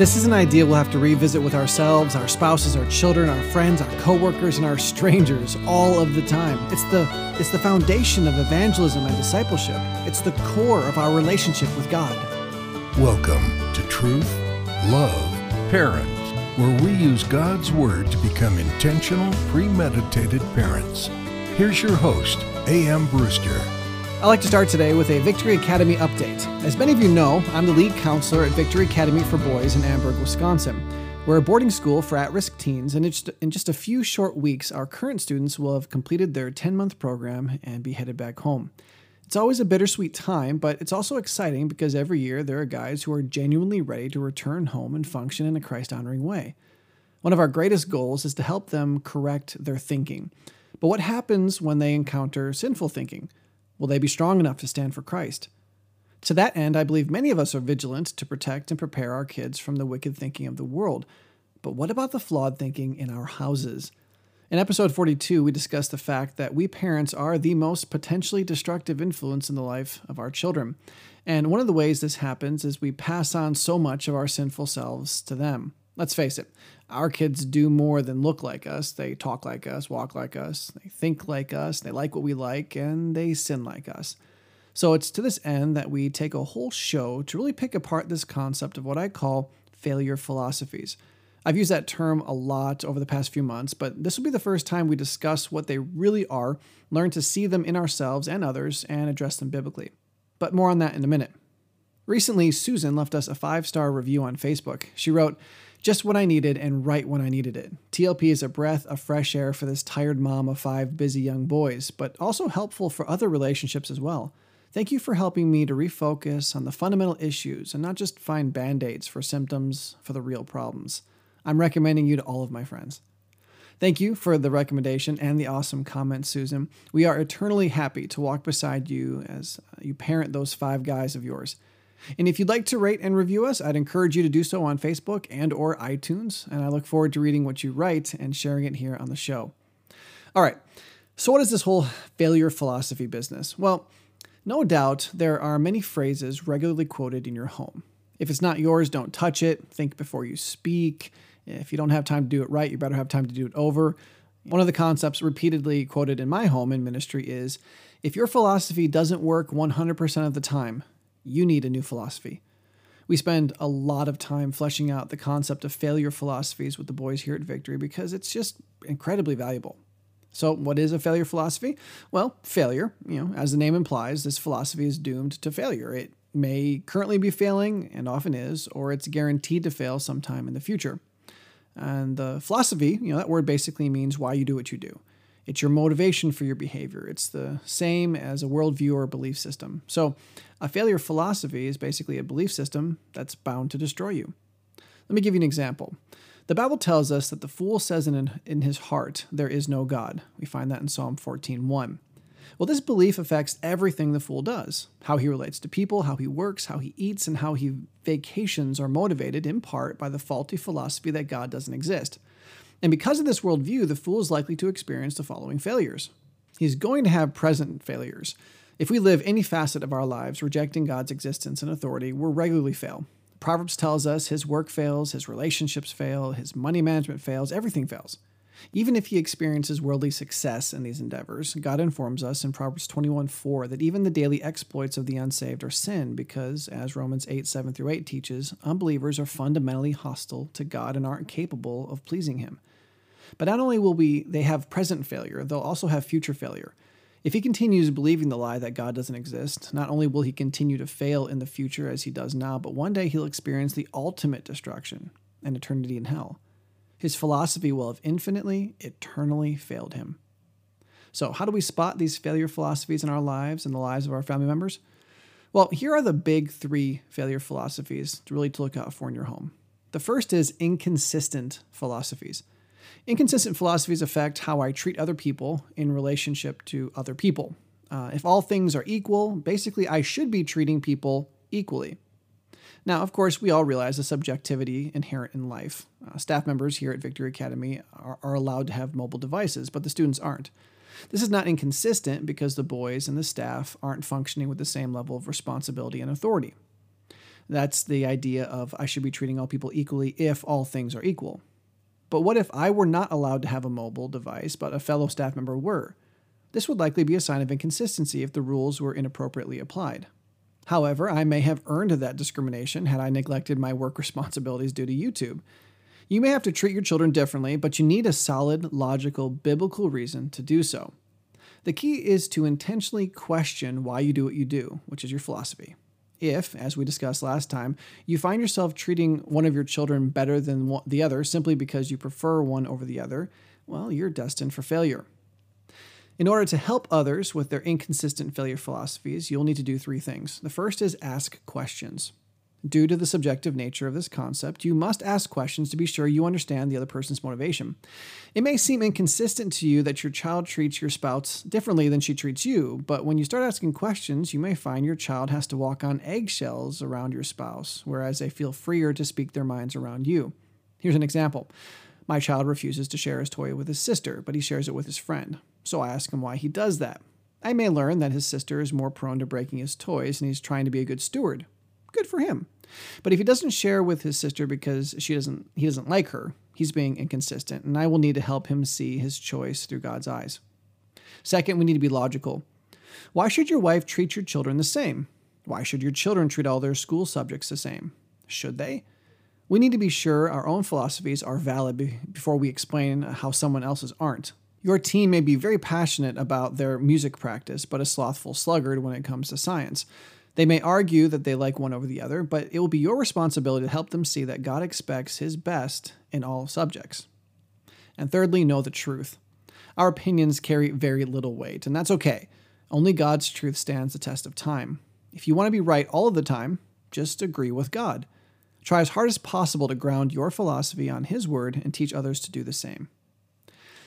This is an idea we'll have to revisit with ourselves, our spouses, our children, our friends, our coworkers, and our strangers all of the time. It's the it's the foundation of evangelism and discipleship. It's the core of our relationship with God. Welcome to Truth, Love, Parents, where we use God's Word to become intentional, premeditated parents. Here's your host, A.M. Brewster. I'd like to start today with a Victory Academy update. As many of you know, I'm the lead counselor at Victory Academy for Boys in Amberg, Wisconsin. We're a boarding school for at risk teens, and in just a few short weeks, our current students will have completed their 10 month program and be headed back home. It's always a bittersweet time, but it's also exciting because every year there are guys who are genuinely ready to return home and function in a Christ honoring way. One of our greatest goals is to help them correct their thinking. But what happens when they encounter sinful thinking? Will they be strong enough to stand for Christ? To that end, I believe many of us are vigilant to protect and prepare our kids from the wicked thinking of the world. But what about the flawed thinking in our houses? In episode 42, we discussed the fact that we parents are the most potentially destructive influence in the life of our children. And one of the ways this happens is we pass on so much of our sinful selves to them. Let's face it, our kids do more than look like us. They talk like us, walk like us, they think like us, they like what we like, and they sin like us. So it's to this end that we take a whole show to really pick apart this concept of what I call failure philosophies. I've used that term a lot over the past few months, but this will be the first time we discuss what they really are, learn to see them in ourselves and others, and address them biblically. But more on that in a minute. Recently, Susan left us a five star review on Facebook. She wrote, just what I needed and right when I needed it. TLP is a breath of fresh air for this tired mom of five busy young boys, but also helpful for other relationships as well. Thank you for helping me to refocus on the fundamental issues and not just find band aids for symptoms for the real problems. I'm recommending you to all of my friends. Thank you for the recommendation and the awesome comment, Susan. We are eternally happy to walk beside you as you parent those five guys of yours. And if you'd like to rate and review us, I'd encourage you to do so on Facebook and or iTunes, and I look forward to reading what you write and sharing it here on the show. All right. So what is this whole failure philosophy business? Well, no doubt there are many phrases regularly quoted in your home. If it's not yours, don't touch it. Think before you speak. If you don't have time to do it right, you better have time to do it over. One of the concepts repeatedly quoted in my home in ministry is if your philosophy doesn't work 100% of the time, you need a new philosophy. We spend a lot of time fleshing out the concept of failure philosophies with the boys here at Victory because it's just incredibly valuable. So, what is a failure philosophy? Well, failure, you know, as the name implies, this philosophy is doomed to failure. It may currently be failing and often is, or it's guaranteed to fail sometime in the future. And the philosophy, you know, that word basically means why you do what you do. It's your motivation for your behavior. It's the same as a worldview or a belief system. So, a failure philosophy is basically a belief system that's bound to destroy you. Let me give you an example. The Bible tells us that the fool says in, in his heart, There is no God. We find that in Psalm 14:1. Well, this belief affects everything the fool does. How he relates to people, how he works, how he eats, and how he vacations are motivated in part by the faulty philosophy that God doesn't exist. And because of this worldview, the fool is likely to experience the following failures. He's going to have present failures. If we live any facet of our lives rejecting God's existence and authority, we'll regularly fail. Proverbs tells us his work fails, his relationships fail, his money management fails, everything fails. Even if he experiences worldly success in these endeavors, God informs us in Proverbs 21 4 that even the daily exploits of the unsaved are sin because, as Romans 8 7 through 8 teaches, unbelievers are fundamentally hostile to God and aren't capable of pleasing him. But not only will we they have present failure, they'll also have future failure. If he continues believing the lie that God doesn't exist, not only will he continue to fail in the future as he does now, but one day he'll experience the ultimate destruction and eternity in hell. His philosophy will have infinitely, eternally failed him. So, how do we spot these failure philosophies in our lives and the lives of our family members? Well, here are the big three failure philosophies to really to look out for in your home. The first is inconsistent philosophies. Inconsistent philosophies affect how I treat other people in relationship to other people. Uh, if all things are equal, basically I should be treating people equally. Now, of course, we all realize the subjectivity inherent in life. Uh, staff members here at Victory Academy are, are allowed to have mobile devices, but the students aren't. This is not inconsistent because the boys and the staff aren't functioning with the same level of responsibility and authority. That's the idea of I should be treating all people equally if all things are equal. But what if I were not allowed to have a mobile device, but a fellow staff member were? This would likely be a sign of inconsistency if the rules were inappropriately applied. However, I may have earned that discrimination had I neglected my work responsibilities due to YouTube. You may have to treat your children differently, but you need a solid, logical, biblical reason to do so. The key is to intentionally question why you do what you do, which is your philosophy. If, as we discussed last time, you find yourself treating one of your children better than the other simply because you prefer one over the other, well, you're destined for failure. In order to help others with their inconsistent failure philosophies, you'll need to do three things. The first is ask questions. Due to the subjective nature of this concept, you must ask questions to be sure you understand the other person's motivation. It may seem inconsistent to you that your child treats your spouse differently than she treats you, but when you start asking questions, you may find your child has to walk on eggshells around your spouse, whereas they feel freer to speak their minds around you. Here's an example My child refuses to share his toy with his sister, but he shares it with his friend. So I ask him why he does that. I may learn that his sister is more prone to breaking his toys and he's trying to be a good steward. Good for him. But if he doesn't share with his sister because she doesn't he doesn't like her, he's being inconsistent, and I will need to help him see his choice through God's eyes. Second, we need to be logical. Why should your wife treat your children the same? Why should your children treat all their school subjects the same? Should they? We need to be sure our own philosophies are valid before we explain how someone else's aren't. Your teen may be very passionate about their music practice, but a slothful sluggard when it comes to science. They may argue that they like one over the other, but it will be your responsibility to help them see that God expects His best in all subjects. And thirdly, know the truth. Our opinions carry very little weight, and that's okay. Only God's truth stands the test of time. If you want to be right all of the time, just agree with God. Try as hard as possible to ground your philosophy on His word and teach others to do the same.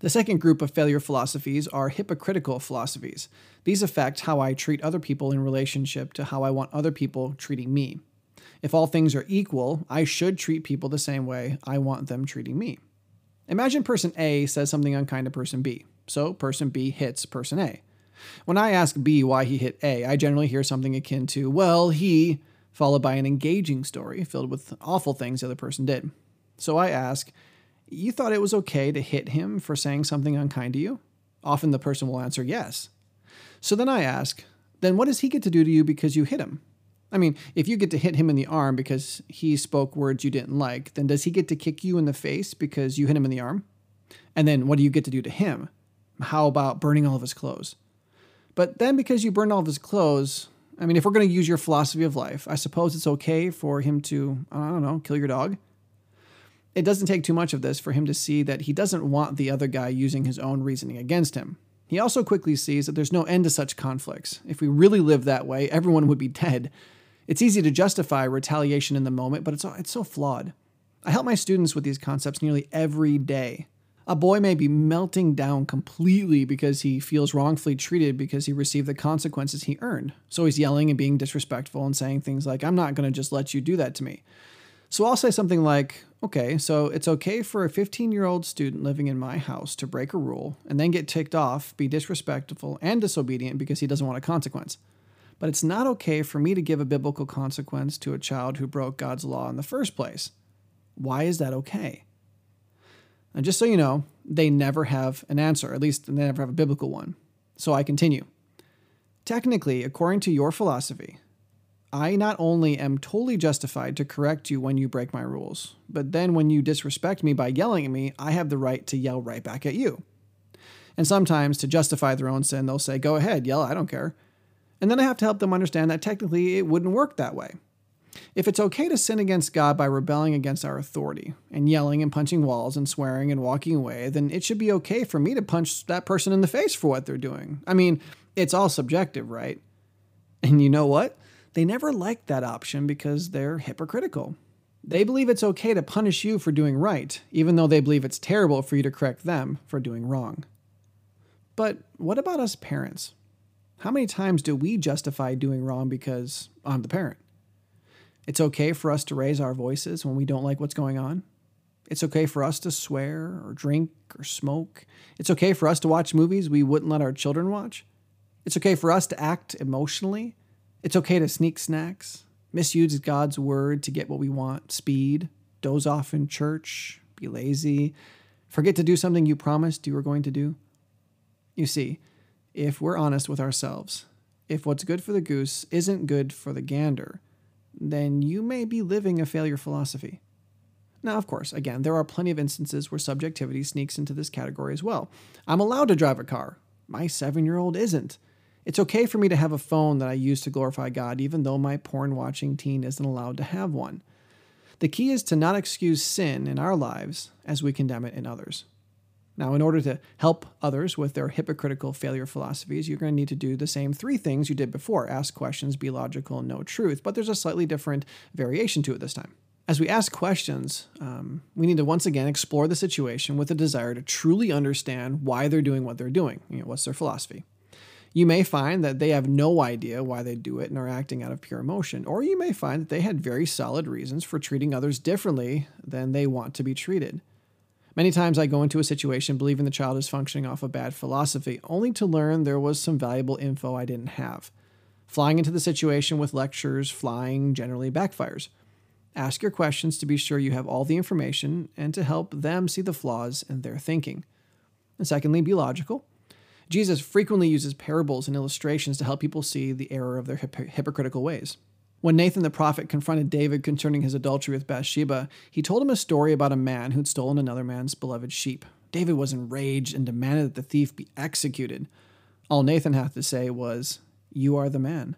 The second group of failure philosophies are hypocritical philosophies. These affect how I treat other people in relationship to how I want other people treating me. If all things are equal, I should treat people the same way I want them treating me. Imagine person A says something unkind to person B, so person B hits person A. When I ask B why he hit A, I generally hear something akin to, well, he, followed by an engaging story filled with awful things the other person did. So I ask, you thought it was okay to hit him for saying something unkind to you? Often the person will answer yes. So then I ask, then what does he get to do to you because you hit him? I mean, if you get to hit him in the arm because he spoke words you didn't like, then does he get to kick you in the face because you hit him in the arm? And then what do you get to do to him? How about burning all of his clothes? But then because you burned all of his clothes, I mean, if we're going to use your philosophy of life, I suppose it's okay for him to, I don't know, kill your dog? It doesn't take too much of this for him to see that he doesn't want the other guy using his own reasoning against him. He also quickly sees that there's no end to such conflicts. If we really lived that way, everyone would be dead. It's easy to justify retaliation in the moment, but it's, it's so flawed. I help my students with these concepts nearly every day. A boy may be melting down completely because he feels wrongfully treated because he received the consequences he earned. So he's yelling and being disrespectful and saying things like, I'm not going to just let you do that to me. So I'll say something like, okay, so it's okay for a 15 year old student living in my house to break a rule and then get ticked off, be disrespectful, and disobedient because he doesn't want a consequence. But it's not okay for me to give a biblical consequence to a child who broke God's law in the first place. Why is that okay? And just so you know, they never have an answer, at least they never have a biblical one. So I continue. Technically, according to your philosophy, I not only am totally justified to correct you when you break my rules, but then when you disrespect me by yelling at me, I have the right to yell right back at you. And sometimes, to justify their own sin, they'll say, Go ahead, yell, I don't care. And then I have to help them understand that technically it wouldn't work that way. If it's okay to sin against God by rebelling against our authority and yelling and punching walls and swearing and walking away, then it should be okay for me to punch that person in the face for what they're doing. I mean, it's all subjective, right? And you know what? They never like that option because they're hypocritical. They believe it's okay to punish you for doing right, even though they believe it's terrible for you to correct them for doing wrong. But what about us parents? How many times do we justify doing wrong because I'm the parent? It's okay for us to raise our voices when we don't like what's going on. It's okay for us to swear or drink or smoke. It's okay for us to watch movies we wouldn't let our children watch. It's okay for us to act emotionally it's okay to sneak snacks, misuse God's word to get what we want speed, doze off in church, be lazy, forget to do something you promised you were going to do? You see, if we're honest with ourselves, if what's good for the goose isn't good for the gander, then you may be living a failure philosophy. Now, of course, again, there are plenty of instances where subjectivity sneaks into this category as well. I'm allowed to drive a car. My seven year old isn't. It's okay for me to have a phone that I use to glorify God, even though my porn watching teen isn't allowed to have one. The key is to not excuse sin in our lives as we condemn it in others. Now, in order to help others with their hypocritical failure philosophies, you're going to need to do the same three things you did before ask questions, be logical, know truth, but there's a slightly different variation to it this time. As we ask questions, um, we need to once again explore the situation with a desire to truly understand why they're doing what they're doing. You know, what's their philosophy? You may find that they have no idea why they do it and are acting out of pure emotion, or you may find that they had very solid reasons for treating others differently than they want to be treated. Many times I go into a situation believing the child is functioning off a bad philosophy, only to learn there was some valuable info I didn't have. Flying into the situation with lectures, flying generally backfires. Ask your questions to be sure you have all the information and to help them see the flaws in their thinking. And secondly, be logical. Jesus frequently uses parables and illustrations to help people see the error of their hypocritical ways. When Nathan the prophet confronted David concerning his adultery with Bathsheba, he told him a story about a man who'd stolen another man's beloved sheep. David was enraged and demanded that the thief be executed. All Nathan had to say was, You are the man.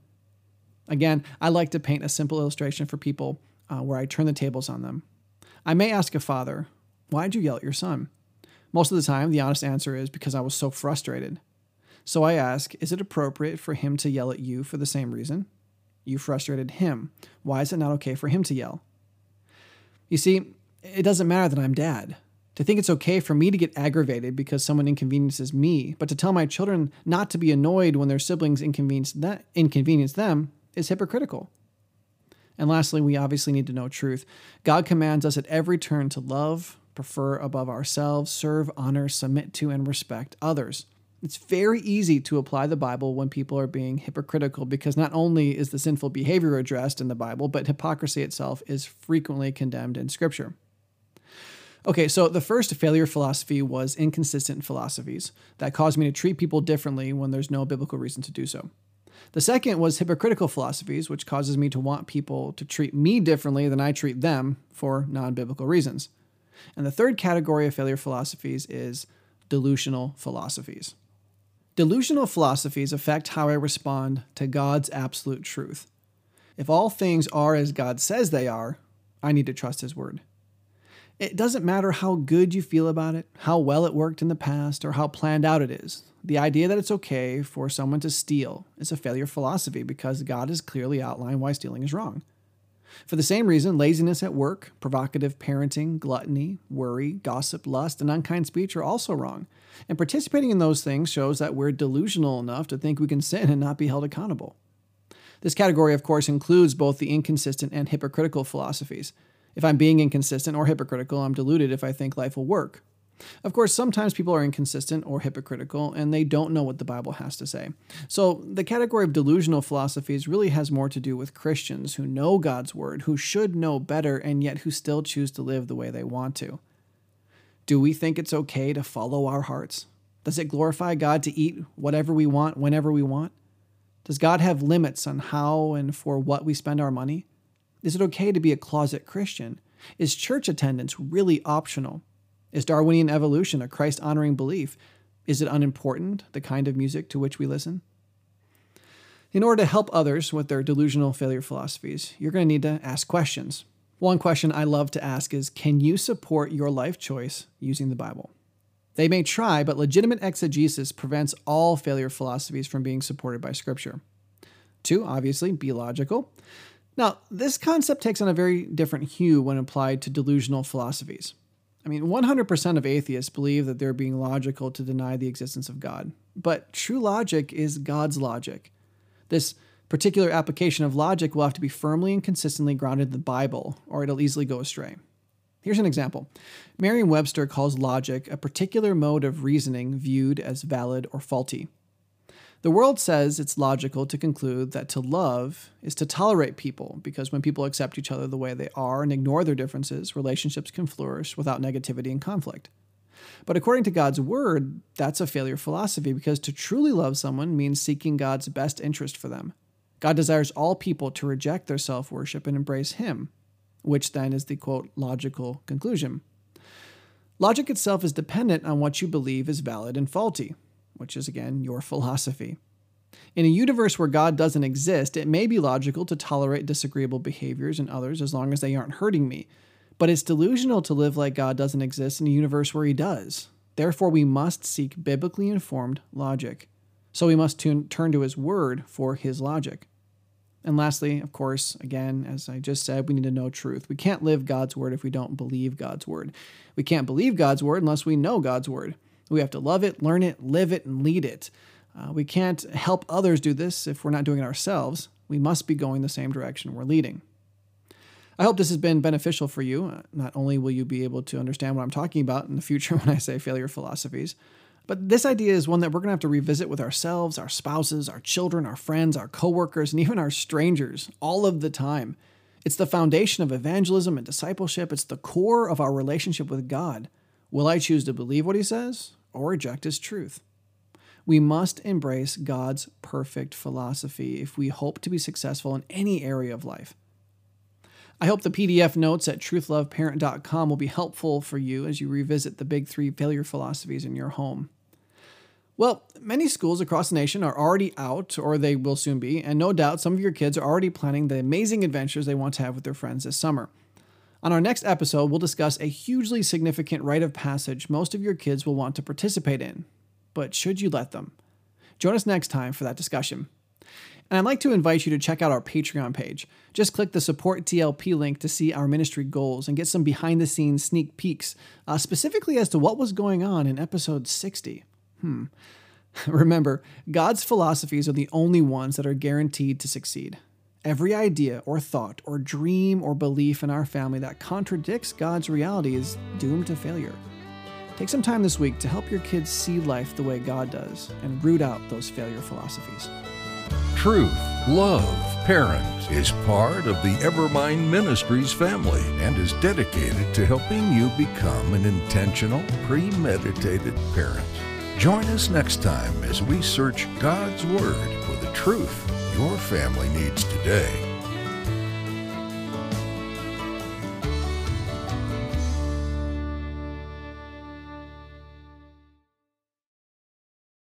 Again, I like to paint a simple illustration for people uh, where I turn the tables on them. I may ask a father, Why'd you yell at your son? Most of the time, the honest answer is because I was so frustrated. So I ask, is it appropriate for him to yell at you for the same reason? You frustrated him. Why is it not okay for him to yell? You see, it doesn't matter that I'm dad. To think it's okay for me to get aggravated because someone inconveniences me, but to tell my children not to be annoyed when their siblings inconvenience, that, inconvenience them is hypocritical. And lastly, we obviously need to know truth. God commands us at every turn to love, prefer above ourselves, serve, honor, submit to, and respect others. It's very easy to apply the Bible when people are being hypocritical because not only is the sinful behavior addressed in the Bible, but hypocrisy itself is frequently condemned in Scripture. Okay, so the first failure philosophy was inconsistent philosophies that caused me to treat people differently when there's no biblical reason to do so. The second was hypocritical philosophies, which causes me to want people to treat me differently than I treat them for non biblical reasons. And the third category of failure philosophies is delusional philosophies. Delusional philosophies affect how I respond to God's absolute truth. If all things are as God says they are, I need to trust His word. It doesn't matter how good you feel about it, how well it worked in the past, or how planned out it is. The idea that it's okay for someone to steal is a failure philosophy because God has clearly outlined why stealing is wrong. For the same reason, laziness at work, provocative parenting, gluttony, worry, gossip, lust, and unkind speech are also wrong. And participating in those things shows that we're delusional enough to think we can sin and not be held accountable. This category, of course, includes both the inconsistent and hypocritical philosophies. If I'm being inconsistent or hypocritical, I'm deluded if I think life will work. Of course, sometimes people are inconsistent or hypocritical and they don't know what the Bible has to say. So, the category of delusional philosophies really has more to do with Christians who know God's word, who should know better, and yet who still choose to live the way they want to. Do we think it's okay to follow our hearts? Does it glorify God to eat whatever we want whenever we want? Does God have limits on how and for what we spend our money? Is it okay to be a closet Christian? Is church attendance really optional? Is Darwinian evolution a Christ honoring belief? Is it unimportant, the kind of music to which we listen? In order to help others with their delusional failure philosophies, you're going to need to ask questions. One question I love to ask is Can you support your life choice using the Bible? They may try, but legitimate exegesis prevents all failure philosophies from being supported by Scripture. Two, obviously, be logical. Now, this concept takes on a very different hue when applied to delusional philosophies. I mean, 100% of atheists believe that they're being logical to deny the existence of God. But true logic is God's logic. This particular application of logic will have to be firmly and consistently grounded in the Bible, or it'll easily go astray. Here's an example Merriam Webster calls logic a particular mode of reasoning viewed as valid or faulty. The world says it's logical to conclude that to love is to tolerate people because when people accept each other the way they are and ignore their differences, relationships can flourish without negativity and conflict. But according to God's word, that's a failure philosophy because to truly love someone means seeking God's best interest for them. God desires all people to reject their self worship and embrace Him, which then is the quote, logical conclusion. Logic itself is dependent on what you believe is valid and faulty, which is again your philosophy. In a universe where God doesn't exist, it may be logical to tolerate disagreeable behaviors in others as long as they aren't hurting me. But it's delusional to live like God doesn't exist in a universe where He does. Therefore, we must seek biblically informed logic. So we must tune, turn to His Word for His logic. And lastly, of course, again, as I just said, we need to know truth. We can't live God's Word if we don't believe God's Word. We can't believe God's Word unless we know God's Word. We have to love it, learn it, live it, and lead it. Uh, we can't help others do this if we're not doing it ourselves. We must be going the same direction we're leading. I hope this has been beneficial for you. Uh, not only will you be able to understand what I'm talking about in the future when I say failure philosophies, but this idea is one that we're going to have to revisit with ourselves, our spouses, our children, our friends, our coworkers, and even our strangers all of the time. It's the foundation of evangelism and discipleship. It's the core of our relationship with God. Will I choose to believe what he says or reject his truth? We must embrace God's perfect philosophy if we hope to be successful in any area of life. I hope the PDF notes at truthloveparent.com will be helpful for you as you revisit the big three failure philosophies in your home. Well, many schools across the nation are already out, or they will soon be, and no doubt some of your kids are already planning the amazing adventures they want to have with their friends this summer. On our next episode, we'll discuss a hugely significant rite of passage most of your kids will want to participate in. But should you let them? Join us next time for that discussion. And I'd like to invite you to check out our Patreon page. Just click the Support TLP link to see our ministry goals and get some behind the scenes sneak peeks, uh, specifically as to what was going on in episode 60. Hmm. Remember, God's philosophies are the only ones that are guaranteed to succeed. Every idea or thought or dream or belief in our family that contradicts God's reality is doomed to failure. Take some time this week to help your kids see life the way God does and root out those failure philosophies. Truth, Love, Parent is part of the Evermind Ministries family and is dedicated to helping you become an intentional, premeditated parent. Join us next time as we search God's Word for the truth your family needs today.